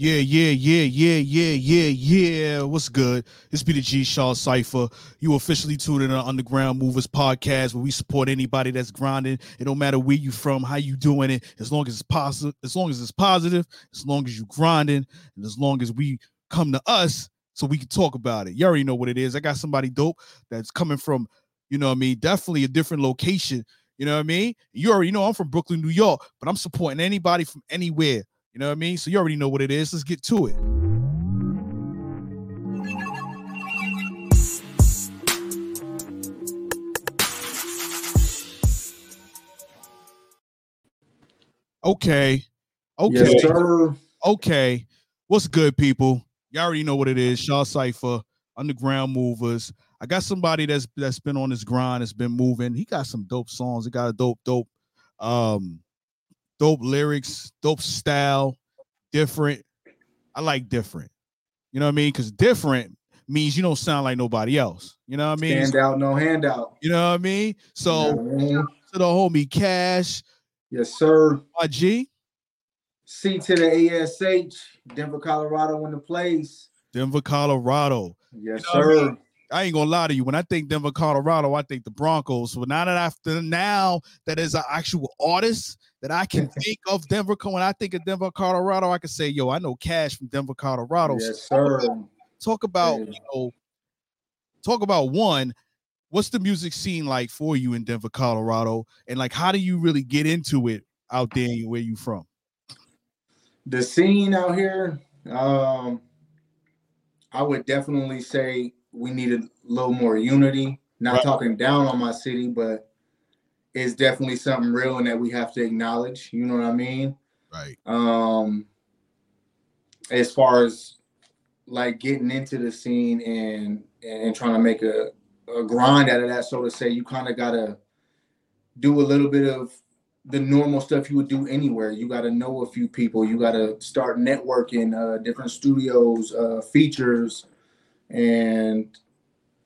Yeah, yeah, yeah, yeah, yeah, yeah, yeah. What's good? This be the G Shaw Cipher. You officially tuned in on Underground Movers podcast where we support anybody that's grinding. It don't matter where you from, how you doing it, as long as it's positive, as long as it's positive, as long as you grinding, and as long as we come to us so we can talk about it. You already know what it is. I got somebody dope that's coming from, you know what I mean, definitely a different location. You know what I mean? You already know I'm from Brooklyn, New York, but I'm supporting anybody from anywhere you know what I mean? So you already know what it is. Let's get to it. Okay. Okay. Yes, okay. What's good, people? You all already know what it is. Shaw Cipher, Underground Movers. I got somebody that's that's been on this grind, that's been moving. He got some dope songs. He got a dope, dope um dope lyrics, dope style, different. I like different. You know what I mean? Because different means you don't sound like nobody else. You know what I mean? Stand out, no handout. You know what I mean? So to the homie Cash. Yes, sir. My G. C to the ASH, Denver, Colorado in the place. Denver, Colorado. Yes, you know sir. I, mean? I, ain't gonna lie to you. When I think Denver, Colorado, I think the Broncos. So now that after now that is an actual artist, that I can think of Denver. When I think of Denver, Colorado, I can say, "Yo, I know Cash from Denver, Colorado." Yes, so sir. Talk about, talk about you know, talk about one. What's the music scene like for you in Denver, Colorado, and like how do you really get into it out there where you from? The scene out here, um, I would definitely say we need a little more unity. Not right. talking down on my city, but it's definitely something real and that we have to acknowledge. You know what I mean? Right. Um, as far as like getting into the scene and and trying to make a, a grind out of that, so to say, you kind of gotta do a little bit of the normal stuff you would do anywhere. You got to know a few people. You got to start networking, uh, different studios, uh, features, and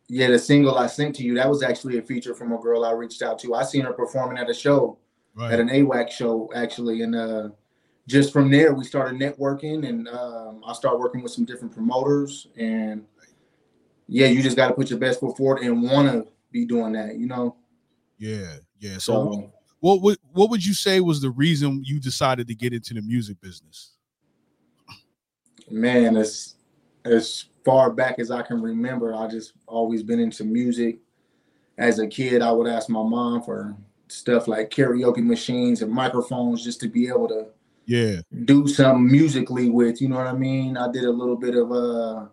yeah, the single I sent to you, that was actually a feature from a girl I reached out to. I seen her performing at a show, right. at an AWAC show, actually. And uh, just from there, we started networking and um, I started working with some different promoters. And yeah, you just got to put your best foot forward and want to be doing that, you know? Yeah, yeah. So, so what, what, what would you say was the reason you decided to get into the music business? Man, it's, it's, far back as I can remember, I just always been into music. As a kid, I would ask my mom for stuff like karaoke machines and microphones just to be able to yeah do something musically with. You know what I mean? I did a little bit of uh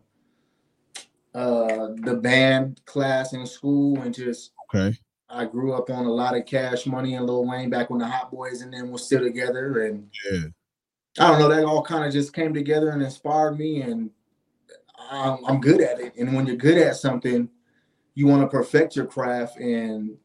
uh the band class in school and just okay. I grew up on a lot of Cash Money and Lil Wayne back when the Hot Boys and them were still together and yeah. I don't know that all kind of just came together and inspired me and I'm, I'm good at it. And when you're good at something, you want to perfect your craft. And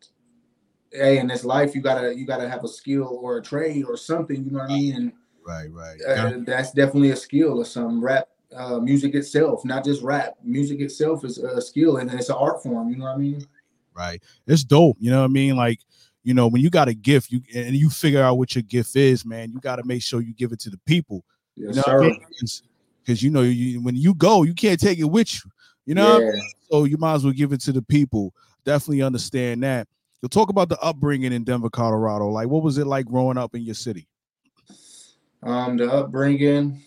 hey, in this life, you gotta you gotta have a skill or a trade or something. You know what I mean? And right, right. Uh, that's definitely a skill or some rap. Uh, music itself, not just rap. Music itself is a skill and it's an art form. You know what I mean? Right. It's dope. You know what I mean? Like you know when you got a gift you and you figure out what your gift is man you got to make sure you give it to the people yes, you know sir. I mean? Because you know you, when you go, you can't take it with you. You know, yeah. so you might as well give it to the people. Definitely understand that. You'll talk about the upbringing in Denver, Colorado. Like, what was it like growing up in your city? Um, the upbringing,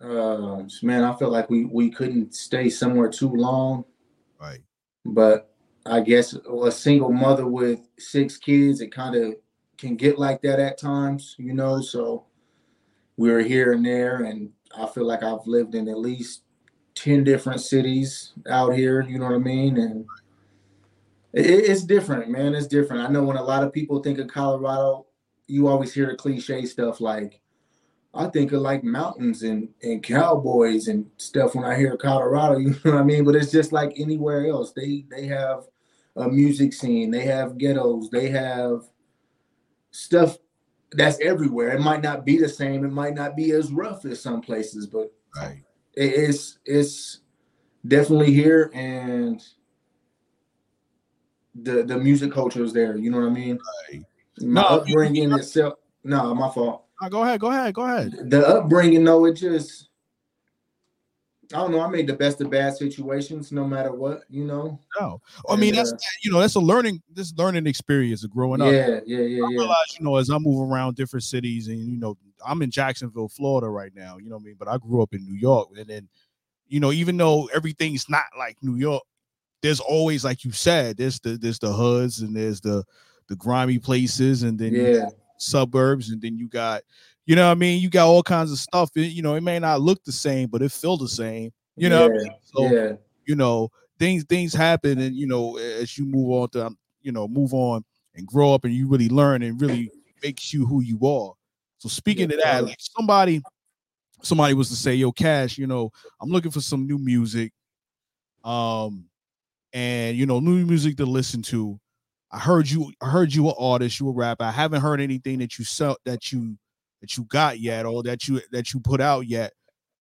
uh, man, I felt like we we couldn't stay somewhere too long. Right. But I guess a single mother with six kids, it kind of can get like that at times, you know. So we were here and there, and I feel like I've lived in at least 10 different cities out here, you know what I mean? And it, it's different, man. It's different. I know when a lot of people think of Colorado, you always hear the cliche stuff like, I think of like mountains and, and cowboys and stuff when I hear Colorado, you know what I mean? But it's just like anywhere else. They they have a music scene, they have ghettos, they have stuff that's everywhere. It might not be the same. It might not be as rough as some places, but right. it's it's definitely here, and the the music culture is there. You know what I mean? Right. My no, upbringing itself. No, my fault. No, go ahead. Go ahead. Go ahead. The upbringing, though, it just I don't know. I made the best of bad situations, no matter what, you know. No, I mean And, that's uh, you know that's a learning this learning experience of growing up. Yeah, yeah, yeah, I yeah. realize, you know, as I move around different cities, and you know, I'm in Jacksonville, Florida right now. You know what I mean? But I grew up in New York, and then, you know, even though everything's not like New York, there's always, like you said, there's the there's the hoods and there's the the grimy places, and then you Yeah, suburbs, and then you got, you know, what I mean, you got all kinds of stuff. It, you know, it may not look the same, but it feel the same. You know, what I mean? so yeah, you know things things happen and you know as you move on to um, you know move on and grow up and you really learn and really makes you who you are so speaking Yeah, of that like somebody somebody was to say yo cash you know i'm looking for some new music um and you know new music to listen to i heard you i heard you an artist you a rapper i haven't heard anything that you sell that you that you got yet or that you that you put out yet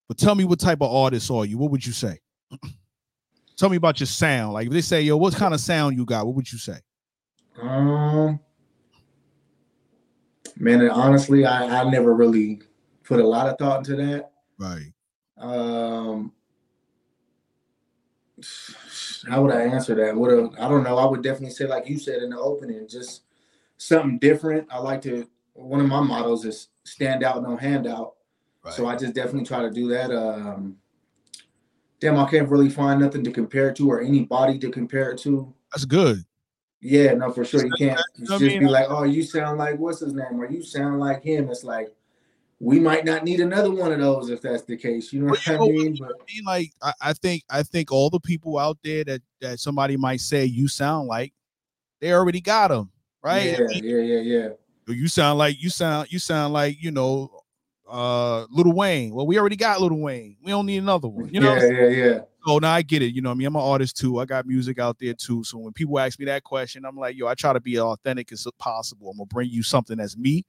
but tell me what type of artist are you what would you say tell me about your sound like if they say yo what kind of sound you got what would you say Um, man, and honestly, I I never really put a lot of thought into that. right Um, how would I answer that? What a, I don't know. I would definitely say, like you said in the opening, just something different. I like to. One of my models is stand out, no handout. So I just definitely try to do that. Um, damn, I can't really find nothing to compare to or anybody to compare it to. that's good Yeah, no, for sure. You can't just I be like, oh, you sound like what's his name, or you sound like him. It's like we might not need another one of those if that's the case. You know what you I what? mean? But I mean, like I, I think I think all the people out there that that somebody might say you sound like they already got them right yeah, yeah, yeah, yeah. You sound like you sound you sound like you know uh Lil Wayne well we already got Lil Wayne we don't need another one you know yeah, yeah, yeah. Oh, now I get it. You know, what I mean, I'm an artist too. I got music out there too. So when people ask me that question, I'm like, yo, I try to be authentic as possible. I'm gonna bring you something that's me.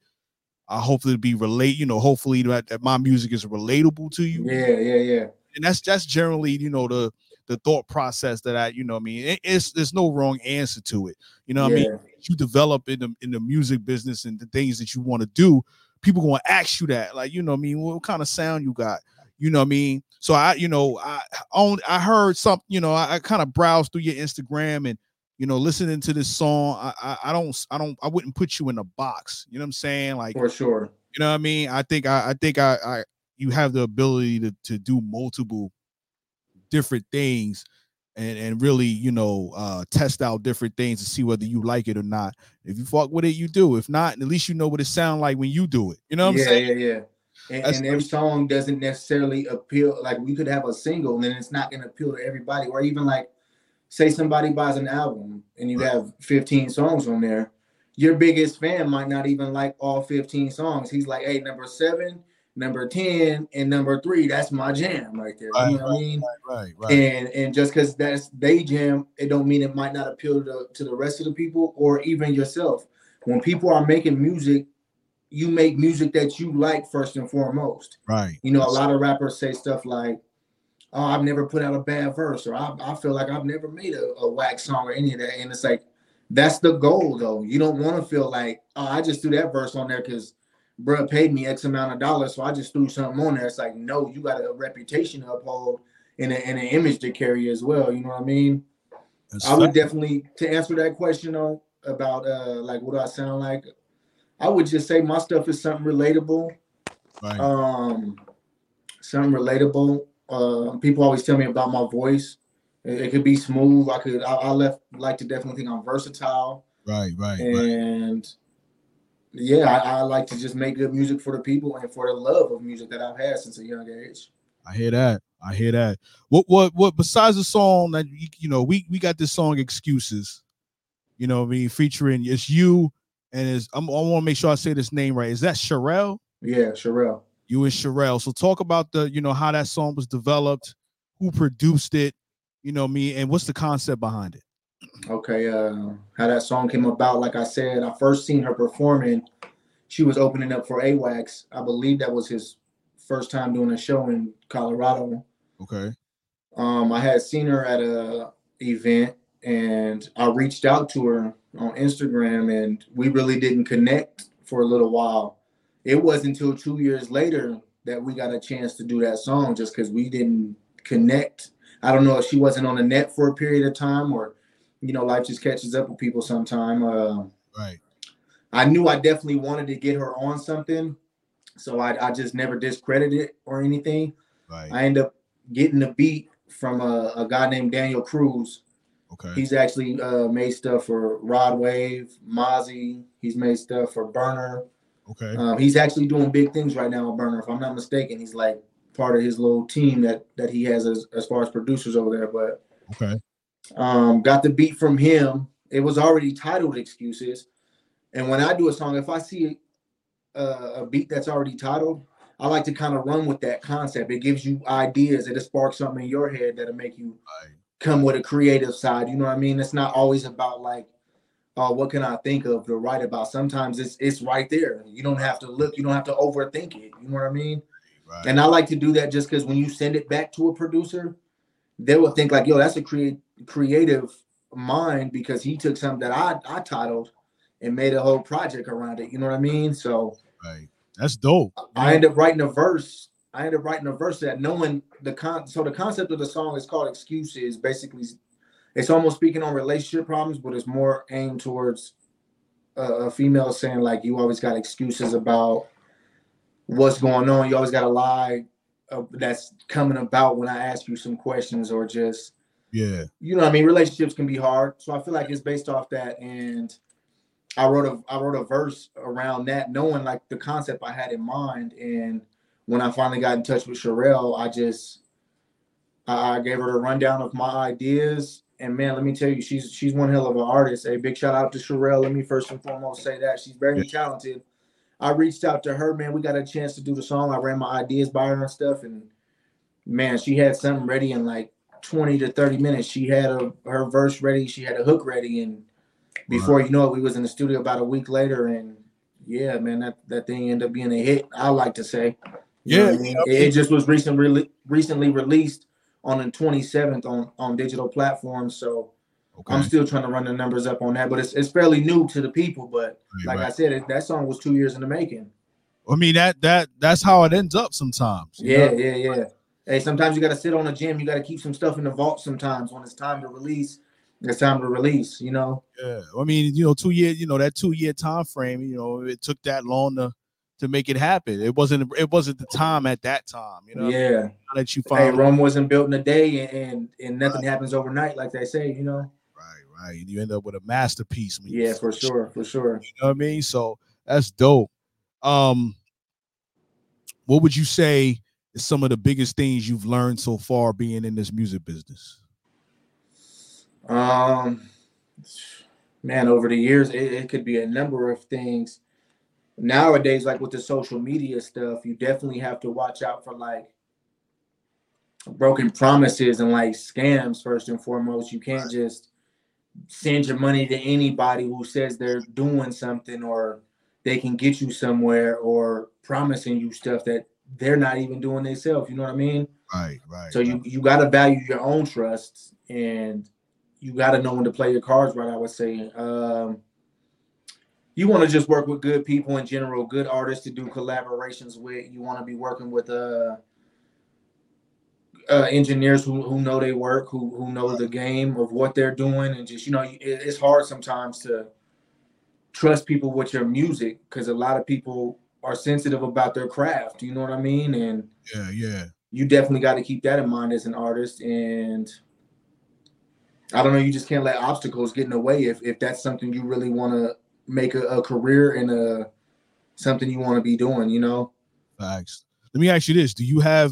I hopefully be relate. You know, hopefully that, that my music is relatable to you. Yeah, yeah, yeah. And that's that's generally, you know, the the thought process that I, you know, I mean, it, it's there's no wrong answer to it. You know, what I mean, You develop in the in the music business and the things that you want to do, people gonna ask you that. Like, you know, what I mean, what kind of sound you got? You know what I mean? So I, you know, I own I heard some, you know, I, I kind of browsed through your Instagram and you know, listening to this song, I, I I don't I don't I wouldn't put you in a box. You know what I'm saying? Like, For sure. you know what I mean? I think I I think I I you have the ability to to do multiple different things and and really you know uh test out different things to see whether you like it or not if you fuck with it you do if not at least you know what it sound like when you do it you know what i'm saying yeah, yeah. And, and every song doesn't necessarily appeal. Like we could have a single, and it's not going to appeal to everybody. Or even like, say somebody buys an album, and you Right. have 15 songs on there. Your biggest fan might not even like all 15 songs. He's like, "Hey, number seven, number 10, and number three. That's my jam right there." Right, you know what I mean? right right And and just because that's they jam, it don't mean it might not appeal to, to the rest of the people or even yourself. When people are making music, you make music that you like first and foremost. right You know, a lot of rappers say stuff like, "Oh, I've never put out a bad verse," or "I, I feel like I've never made a, a whack song or any of that." And it's like, that's the goal, though. You don't want to feel like, "Oh, I just threw that verse on there because." Bruh paid me X amount of dollars, so I just threw something on there. It's like, no, you got a reputation to uphold and, a, and an image to carry as well. You know what I mean? That's I would definitely to answer that question though about uh like what do I sound like? I would just say my stuff is something relatable. right Um something relatable. Uh, people always tell me about my voice. It, it could be smooth. I could I, I left like to definitely think I'm versatile. right right right And yeah, I, I like to just make good music for the people and for the love of music that I've had since a young age. i hear that i hear that what what what besides the song that you, you know we we got this song excuses you know i mean featuring it's you and it's I'm, i want to make sure i say this name right is that Sharell? Yeah, Sharell. you and Sharell. So talk about the, you know, how that song was developed, who produced it, you know me, and what's the concept behind it. Okay, uh, how that song came about. Like I said, I first seen her performing. She was opening up for AWAX. I believe that was his first time doing a show in Colorado. Okay. Um, I had seen her at a event, and I reached out to her on Instagram, and we really didn't connect for a little while. It wasn't until two years later that we got a chance to do that song, just because we didn't connect. I don't know if she wasn't on the net for a period of time or, you know, life just catches up with people sometime. Uh, right. I knew I definitely wanted to get her on something, so I, I just never discredited it or anything. Right. I end up getting the beat from a, a guy named Daniel Cruz. Okay. He's actually uh, made stuff for Rod Wave, Mozzy. He's made stuff for Berner. Okay. Um, he's actually doing big things right now with Berner, if I'm not mistaken. He's like part of his little team that that he has as, as far as producers over there. But okay. Um, got the beat from him. It was already titled Excuses. And when I do a song, if I see a, a beat that's already titled, I like to kind of run with that concept. It gives you ideas. It sparks something in your head that'll make you come with a creative side. You know what I mean? It's not always about like, oh, what can I think of to write about? Sometimes it's it's right there. You don't have to look. You don't have to overthink it. You know what I mean? Right. And I like to do that just because when you send it back to a producer, they will think like, yo, that's a create creative mind because he took something that I I titled and made a whole project around it. You know what I mean? So right. That's dope. I end up writing a verse. I end up writing a verse that knowing the con. So the concept of the song is called "Excuses." Basically, it's almost speaking on relationship problems, but it's more aimed towards a, a female saying like, "You always got excuses about what's going on. You always got to lie." Uh, that's coming about when I ask you some questions, or just yeah, you know, what I mean, relationships can be hard. So I feel like it's based off that, and I wrote a I wrote a verse around that, knowing like the concept I had in mind. And when I finally got in touch with Sharell, I just I, gave her a rundown of my ideas. And man, let me tell you, she's she's one hell of an artist. A big shout out to Sharell. Let me first and foremost say that she's very yeah. talented. I reached out to her, man. We got a chance to do the song. I ran my ideas by her and stuff, and man, she had something ready in like 20 to 30 minutes. She had a her verse ready, she had a hook ready, and before you know it, we was in the studio about a week later, and yeah, man, that that thing ended up being a hit. I like to say, you yeah, I mean? it, just was recently recently released on the 27th on on digital platforms. So okay. I'm still trying to run the numbers up on that, but it's it's fairly new to the people. But like right. I said, it, that song was two years in the making. I mean that that that's how it ends up sometimes. Yeah, know? yeah, yeah. Hey, sometimes you got to sit on a gym. You got to keep some stuff in the vault. Sometimes when it's time to release, it's time to release, you know. Yeah, I mean, you know, two years, you know, that two year time frame, you know, it took that long to to make it happen. It wasn't it wasn't the time at that time, you know. Yeah. Now that you find hey, Rome wasn't built in a day, and and, and nothing right. happens overnight, like they say, you know. Right, right. And You end up with a masterpiece. yeah, for sure, for sure. You know what I mean? So that's dope. Um, what would you say some of the biggest things you've learned so far being in this music business? Um, man, over the years, it, it could be a number of things. Nowadays, like with the social media stuff, you definitely have to watch out for like broken promises and like scams first and foremost. You can't just send your money to anybody who says they're doing something or they can get you somewhere or promising you stuff that they're not even doing themselves. You know what I mean? Right, right. So you you got to value your own trust and you got to know when to play your cards right. I would say. Um, you want to just work with good people in general, good artists to do collaborations with. You want to be working with uh, uh, engineers who, who know they work, who who know the game of what they're doing, and just you know, it, it's hard sometimes to trust people with your music because a lot of people are sensitive about their craft. You know what I mean? And yeah, yeah, you definitely got to keep that in mind as an artist and I don't know. You just can't let obstacles get in the way if if that's something you really want to make a, a, career and a uh, something you want to be doing. You know. Thanks. Let me ask you this: Do you have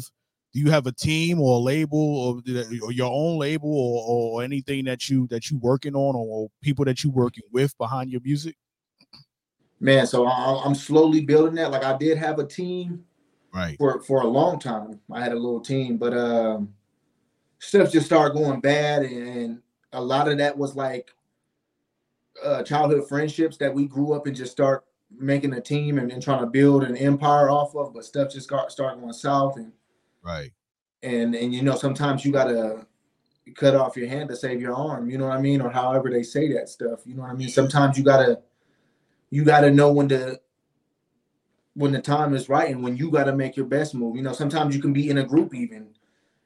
do you have a team or a label or, or your own label or, or anything that you that you working on or people that you working with behind your music? Man, so I'm slowly building that. Like I did have a team, right? For for a long time, I had a little team, but um, stuff just started going bad, and a lot of that was like uh, childhood friendships that we grew up and just start making a team and, and trying to build an empire off of. But stuff just got started going south and right. And and you know sometimes you gotta cut off your hand to save your arm. You know what I mean, or however they say that stuff. You know what I mean. Sometimes you gotta you gotta know when to when the time is right and when you gotta make your best move. You know sometimes you can be in a group even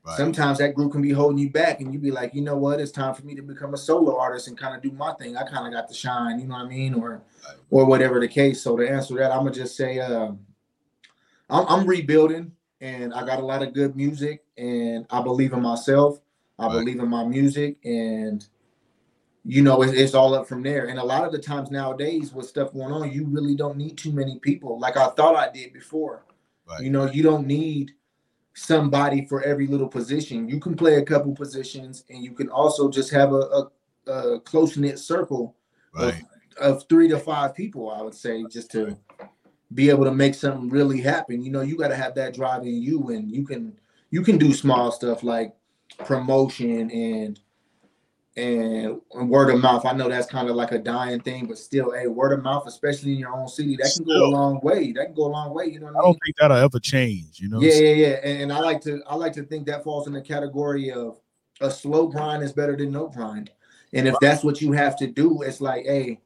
Right. Sometimes that group can be holding you back, and you be like, you know what, it's time for me to become a solo artist and kind of do my thing. I kind of got to shine, you know what I mean, or right. or whatever the case. So to answer that, I'm gonna just say, uh, I'm, I'm, rebuilding, and I got a lot of good music, and I believe in myself. I right. believe in my music, and you know, it's, it's all up from there. And a lot of the times nowadays, with stuff going on, you really don't need too many people, like I thought I did before. You know, you don't need somebody for every little position. You can play a couple positions, and you can also just have a, a, a close knit circle right. of, of, three to five people. I would say just to be able to make something really happen. You know, you got to have that drive in you, and you can you can do small stuff like promotion and and word of mouth. I know that's kind of like a dying thing, but still, a hey, word of mouth, especially in your own city, that can go a long way. That can go a long way. You know, I, I, don't think that'll ever change. You know. Yeah, yeah, yeah. And, and, I like to, I like to think that falls in the category of a slow grind is better than no grind. And if that's what you have to do, it's like, hey,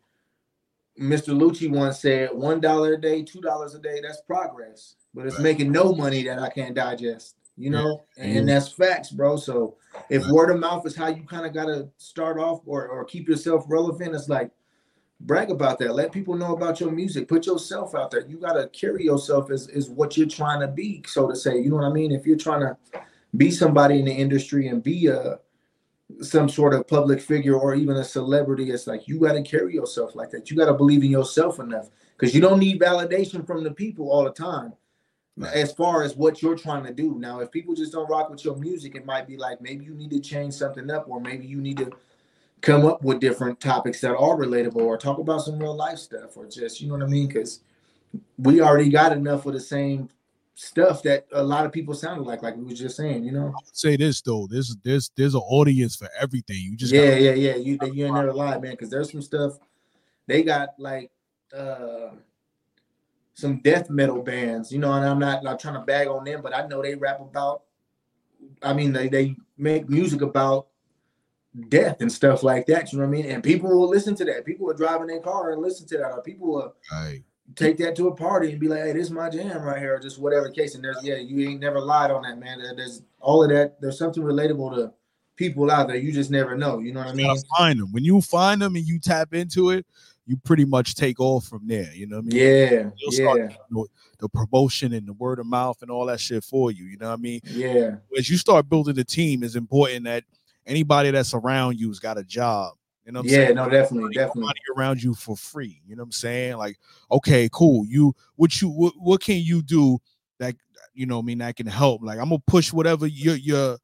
Mr. Lucci once said, one dollar a day, two dollars a day, that's progress. But it's right. making no money that I can't digest you know, yeah. and, and that's facts, bro. So if right. word of mouth is how you kind of got to start off or, or keep yourself relevant, it's like brag about that. Let people know about your music. Put yourself out there. You got to carry yourself as, as what you're trying to be, so to say. You know what I mean? If you're trying to be somebody in the industry and be a some sort of public figure or even a celebrity, it's like you got to carry yourself like that. You got to believe in yourself enough because you don't need validation from the people all the time as far as what you're trying to do. Now, if people just don't rock with your music, it might be like maybe you need to change something up, or maybe you need to come up with different topics that are relatable, or talk about some real life stuff, or just you know what I mean? Because we already got enough of the same stuff that a lot of people sounded like, like we was just saying, you know. say this though, there's there's there's an audience for everything. You just yeah, yeah, yeah. You you ain't never lie, man, because there's some stuff they got like uh some death metal bands, you know, and I'm not not trying to bag on them, but I know they rap about I mean they, they make music about death and stuff like that, you know what I mean? And people will listen to that. People are driving their car and listen to that, or people will right. take that to a party and be like, hey, this is my jam right here, or just whatever case. And there's yeah, you ain't never lied on that, man. There's all of that, there's something relatable to people out there. You just never know. You know what I mean? Find them. When you find them and you tap into it, you pretty much take off from there. You know what I mean? Yeah. You'll start yeah. The, the promotion and the word of mouth and all that shit for you. You know what I mean? Yeah. As you start building the team, it's important that anybody that's around you's got a job. You know what I'm saying? no, definitely, definitely. around you for free. You know what I'm saying? Like, okay, cool. You what you what, what can you do that you know I mean that can help? Like, I'm gonna push whatever your your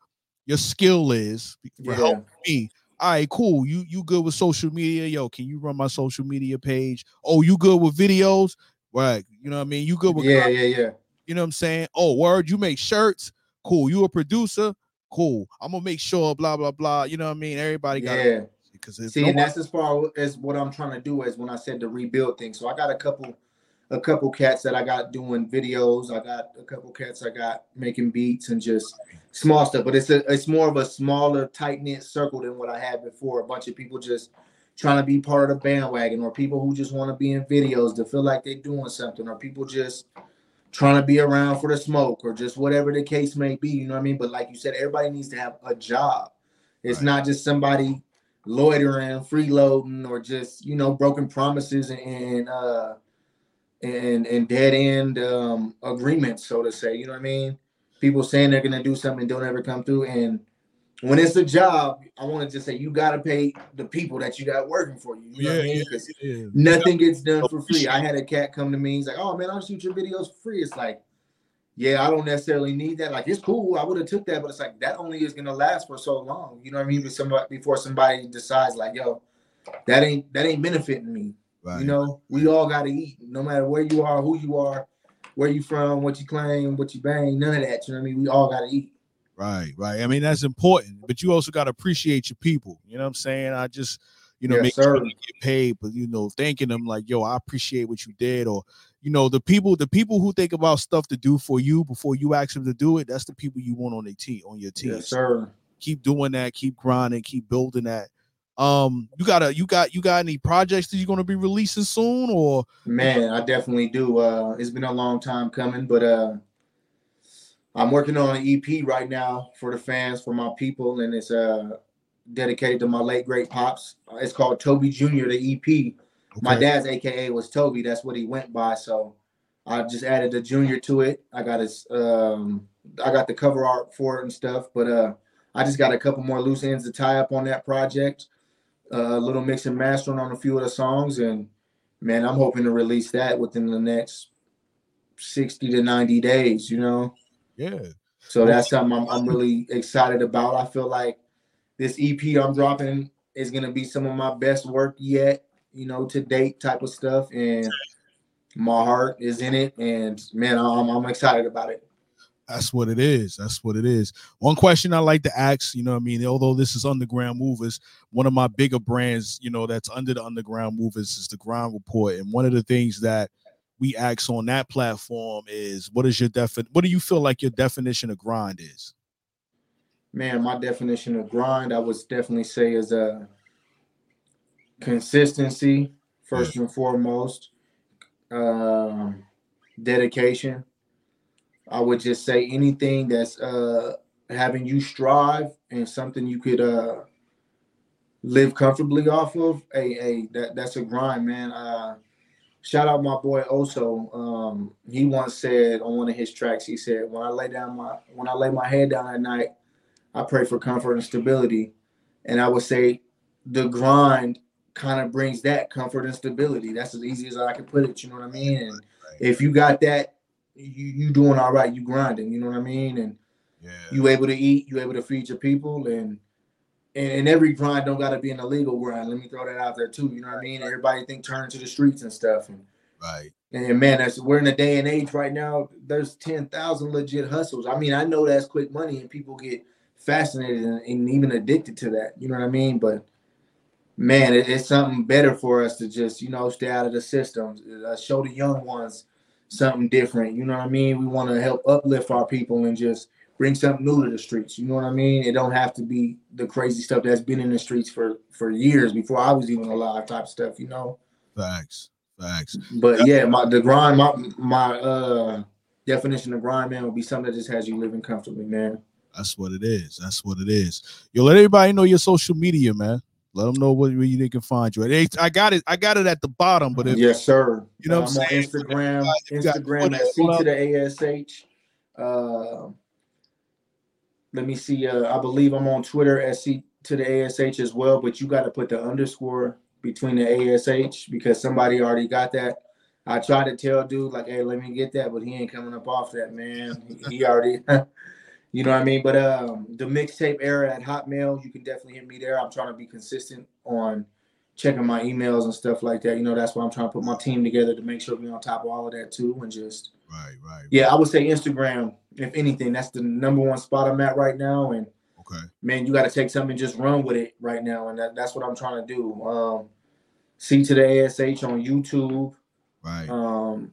your skill is for yeah. help me all right, cool. You you good with social media? Yo, can you run my social media page? Oh, you good with videos? Right. You know what I mean? You good with yeah, content? yeah, yeah. You know what I'm saying? Oh, word, you make shirts. Cool. You a producer? Cool. I'm gonna make sure, blah, blah, blah. You know what I mean? Everybody got yeah. Because see, no and that's as far as what I'm trying to do is when I said the rebuild thing. So I got a couple a couple cats that I got doing videos. I got a couple cats I got making beats and just small stuff. But it's a it's more of a smaller, tight knit circle than what I had before. A bunch of people just trying to be part of the bandwagon, or people who just want to be in videos to feel like they're doing something, or people just trying to be around for the smoke, or just whatever the case may be. You know what I mean? But like you said, everybody needs to have a job. It's right. not just somebody loitering, freeloading, or just you know broken promises and uh and and dead end um, agreements, so to say. You know what I mean? People saying they're gonna do something don't ever come through. And when it's a job, I want to just say you gotta pay the people that you got working for you. You know yeah, what I mean? Because yeah, yeah. nothing gets done for free. I had a cat come to me. He's like, "Oh man, I'll shoot your videos for free." It's like, yeah, I don't necessarily need that. Like, it's cool. I would have took that, but it's like that only is gonna last for so long. You know what I mean? But somebody before somebody decides, like, yo, that ain't that ain't benefiting me. Right. You know, we all got to eat, no matter where you are, who you are, where you from, what you claim, what you bang, none of that. You know what I mean? We all got to eat. Right, right. I mean, that's important, but you also got to appreciate your people. You know what I'm saying? I just, you know, yes, make sure you get paid, but you know, thanking them like, yo, I appreciate what you did, or you know, the people, the people who think about stuff to do for you before you ask them to do it, that's the people you want on their team, on your team. Yes, sir. Keep doing that, keep grinding, keep building that. Um, you got a you got you got any projects that you're gonna be releasing soon or man, I definitely do. Uh it's been a long time coming, but uh I'm working on an EP right now for the fans, for my people, and it's uh dedicated to my late great pops. It's called Toby Jr. The EP. Okay. My dad's AKA was Toby. That's what he went by. So I just added a junior to it. I got his um I got the cover art for it and stuff, but uh I just got a couple more loose ends to tie up on that project. A little mix and mastering on a few of the songs, and man, I'm hoping to release that within the next 60 to 90 days, you know? Yeah. So that's something I'm, I'm really excited about. I feel like this EP I'm dropping is gonna be some of my best work yet, you know, to date type of stuff. And my heart is in it. And man, I'm, I'm excited about it. That's what it is. That's what it is. One question I like to ask, you know, I mean, although this is Underground Movers, one of my bigger brands, you know, that's under the Underground Movers is the Grind Report. And one of the things that we ask on that platform is what is your defi- what do you feel like your definition of grind is? Man, my definition of grind, I would definitely say is a uh, consistency first and foremost, um, dedication I would just say anything that's uh, having you strive and something you could uh, live comfortably off of. Hey, hey, that that's a grind, man. Uh, shout out my boy Oso. Um, he once said on one of his tracks, he said, "When I lay down my when I lay my head down at night, I pray for comfort and stability." And I would say the grind kind of brings that comfort and stability. That's as easy as I can put it. You know what I mean? And if you got that you you doing all right, you grinding, you know what I mean? And yeah. you able to eat, you able to feed your people and and, and every grind don't gotta be an illegal grind. Let me throw that out there too. You know what I mean? Everybody think turn to the streets and stuff. And right. And man, that's we're in a day and age right now. There's ten thousand legit hustles. I mean, I know that's quick money, and people get fascinated and, and even addicted to that. You know what I mean? But man, it, it's something better for us to just you know stay out of the system. Uh, show the young ones something different. You know what I mean? We want to help uplift our people and just bring something new to the streets. You know what I mean? It don't have to be the crazy stuff that's been in the streets for for years before I was even alive type stuff. You know? Facts, facts. But yeah, my the grind, my my uh definition of grind, man, would be something that just has you living comfortably, man. That's what it is. That's what it is. Yo, let everybody know your social media, man. Let them know where you they can find you. I got it. I got it at the bottom, but if, yes, sir. You know, I'm what I'm saying? Instagram, Instagram at C to the ASH. Uh, let me see. Uh, I believe I'm on Twitter at C to the ASH as well, but you got to put the underscore between the ASH because somebody already got that. I tried to tell dude like, hey, let me get that, but he ain't coming up off that, man. He, he already You know what I mean? But um, the mixtape era at Hotmail, you can definitely hit me there. I'm trying to be consistent on checking my emails and stuff like that. You know, that's why I'm trying to put my team together to make sure we're on top of all of that too, and just right, right. Yeah, I would say Instagram. If anything, that's the number one spot I'm at right now. And okay, man, you got to take something and just run with it right now, and that, that's what I'm trying to do. Um, C to the ASH on YouTube. Right. Um,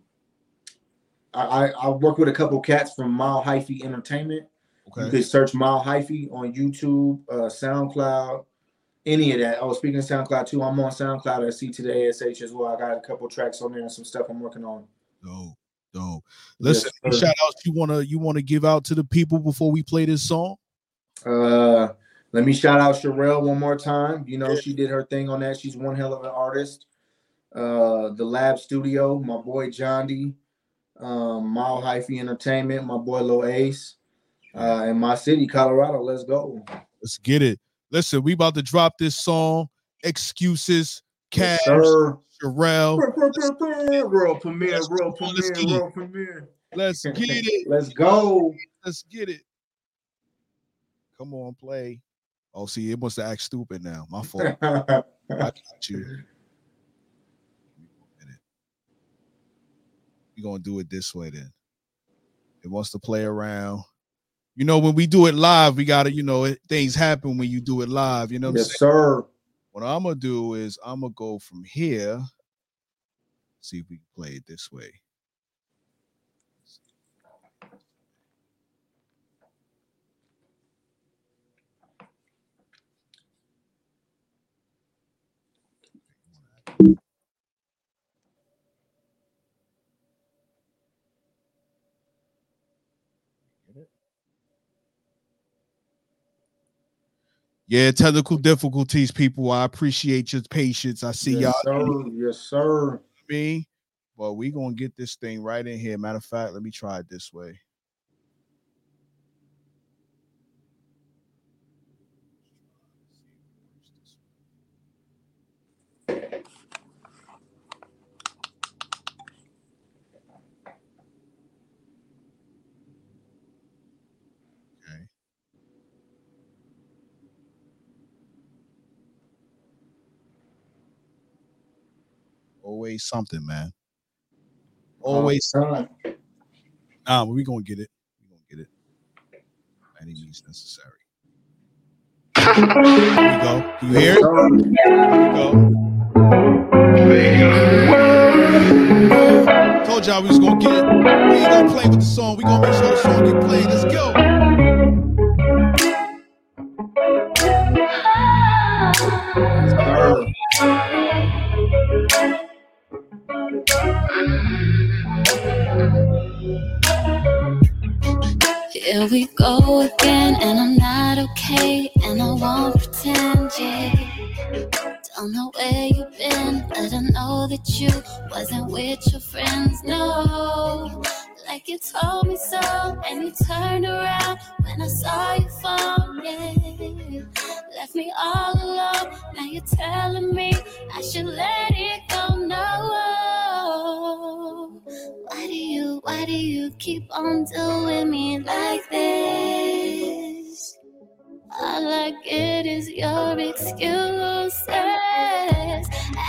I, I, I work with a couple cats from Mile Hyphy Entertainment. Okay. You could search Mile Hyphy on YouTube, uh, SoundCloud, any of that. Oh, speaking of SoundCloud too, I'm on SoundCloud at C to the ASH as well. I got a couple tracks on there and some stuff I'm working on. Dope, dope. Listen, yes, shout outs you wanna you wanna give out to the people before we play this song? Uh let me shout out Sharell one more time. You know, yeah. she did her thing on that. She's one hell of an artist. Uh the lab studio, my boy John D, um, Mile Hyphy Entertainment, my boy Lo Ace uh, in my city, Colorado. Let's go. Let's get it. Listen, we about to drop this song. Excuses, Cash, yes, Sharell. World premiere, world premiere, world premiere. Let's get it. Let's go. Let's get it. Come on, play. Oh, see, it wants to act stupid now. My fault. I got you. We're gonna do it this way then. It wants to play around you know, when we do it live, we gotta, you know, things happen when you do it live. You know, yes, sir. What I'm gonna do is I'm gonna go from here. See if we can play it this way. Yeah, technical difficulties, people. I appreciate your patience. I see yes, y'all. Sir. Yes, sir. Me, but we gonna get this thing right in here. Matter of fact, let me try it this way. Always something, man. Uh, Always something. Nah, but we gonna get it. We gonna get it. Any means necessary. Here we go. You hear it? Here we go. Told y'all we was gonna get it. We ain't gonna play with the song. We gonna make sure the song get played. Let's go. We go again, and I'm not okay, and I won't pretend, yeah. Don't know where you've been, but I know that you wasn't with your friends, no. Like you told me so, and you turned around when I saw your phone, yeah. Left me all alone, now you're telling me I should let it you keep on doing me like this? All I get is your excuses.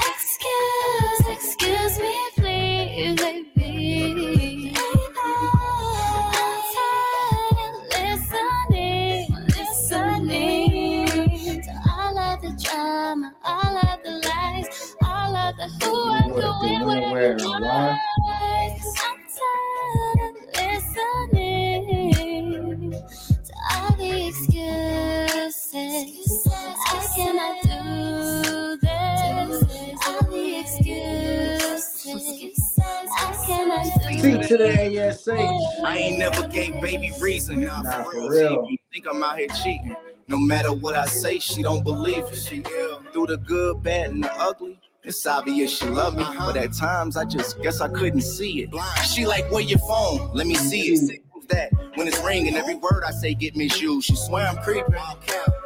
Excuse, excuse me, please, baby. I'm tired of listening, listening to all of the drama, all of the lies, all of the who I'm doing, where I'm why? Cannot do Speak to the this. ASH. I ain't never gave baby reason. Nah, Nah, for for real. real. Think I'm out here cheating. No matter what I say, she don't believe it. She ill. Through the good, bad, and the ugly. It's obvious she love me, but at times I just guess I couldn't see it. She like, where your phone? Let me see it. That when it's ringing, every word I say get misused. She swear I'm creeping.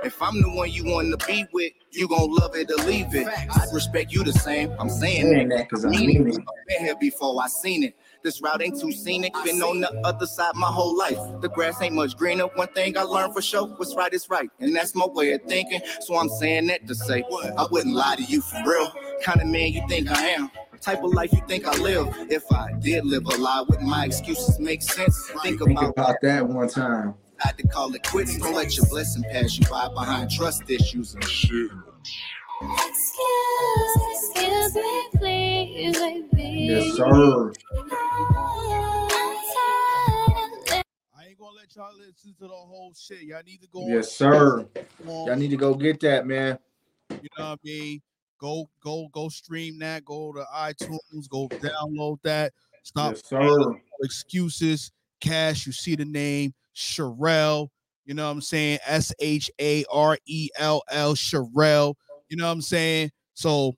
If I'm the one you want to be with, you gon' love it or leave it. I'd respect you the same. I'm saying that because I mean it. been here before, I seen it. This route ain't too scenic. Been on the other side my whole life. The grass ain't much greener. One thing I learned for sure: what's right is right, and that's my way of thinking. So I'm saying that to say I wouldn't lie to you for real. Kind of man you think I am. Type of life you think I live. If I did live a lie, wouldn't my excuses make sense? Think Think about about that one time. I had to call it quits. Don't let your blessing pass you by behind trust issues and shit. Excuse, excuse me, please, baby. Yes, sir. Ain't gonna let y'all listen to the whole shit. Y'all need to go. Yes, sir. on- Y'all need to go get that, man. You know what I mean? Go, go, go stream that. Go to iTunes. Go download that. Stop Yes, sir. excuses. Cash, you see the name Sharell. You know what I'm saying? S H A R E L L Sherelle. You know what I'm saying? So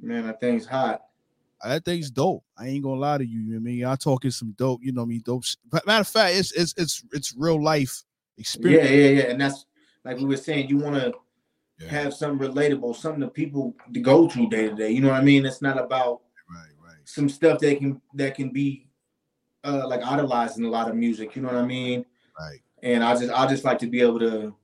Man, that thing's hot. That thing's dope. I ain't gonna lie to you. You know what I mean? Y'all talking some dope, you know what I mean? Dope. sh- But matter of fact, it's it's it's it's real life experience. Yeah, yeah, yeah. And that's like we were saying, you want to Yeah, have something relatable, something that people to go through day to day. You know what I mean? It's not about right, right. some stuff that can that can be uh like idolizing a lot of music. You know what I mean? Right. And I just I just like to be able to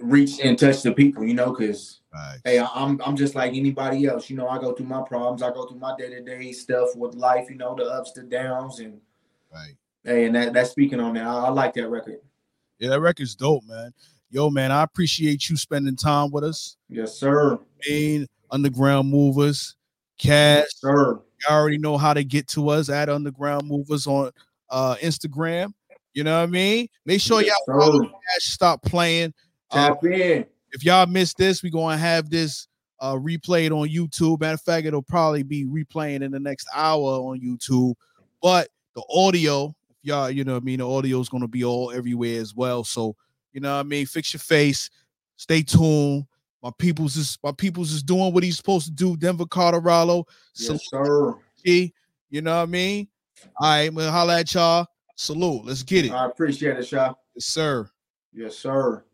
reach and touch the people. You know, because Right. hey, I'm I'm just like anybody else. You know, I go through my problems. I go through my day to day stuff with life. You know, the ups, the downs, and Right. hey, and that that's speaking on that. I, I like that record. Yeah, that record's dope, man. Yo, man, I appreciate you spending time with us. Yes, sir. Main Underground Movers, Cash. Yes, sir. You already know how to get to us at Underground Movers on uh Instagram. You know what I mean? Make sure Yes, y'all follow. Cash. Stop playing. Tap in. if y'all missed this, we're gonna have this uh replayed on YouTube. Matter of fact, it'll probably be replaying in the next hour on YouTube. But the audio, if y'all, you know what I mean, the audio is gonna be all everywhere as well. So, you know what I mean, fix your face, stay tuned. My people's is my people's is doing what he's supposed to do. Denver, Colorado. Yes, sir. G, you know what I mean? All right, we'll holla at y'all. Salute. Let's get it. I appreciate it, Shaw. Yes, sir. Yes, sir.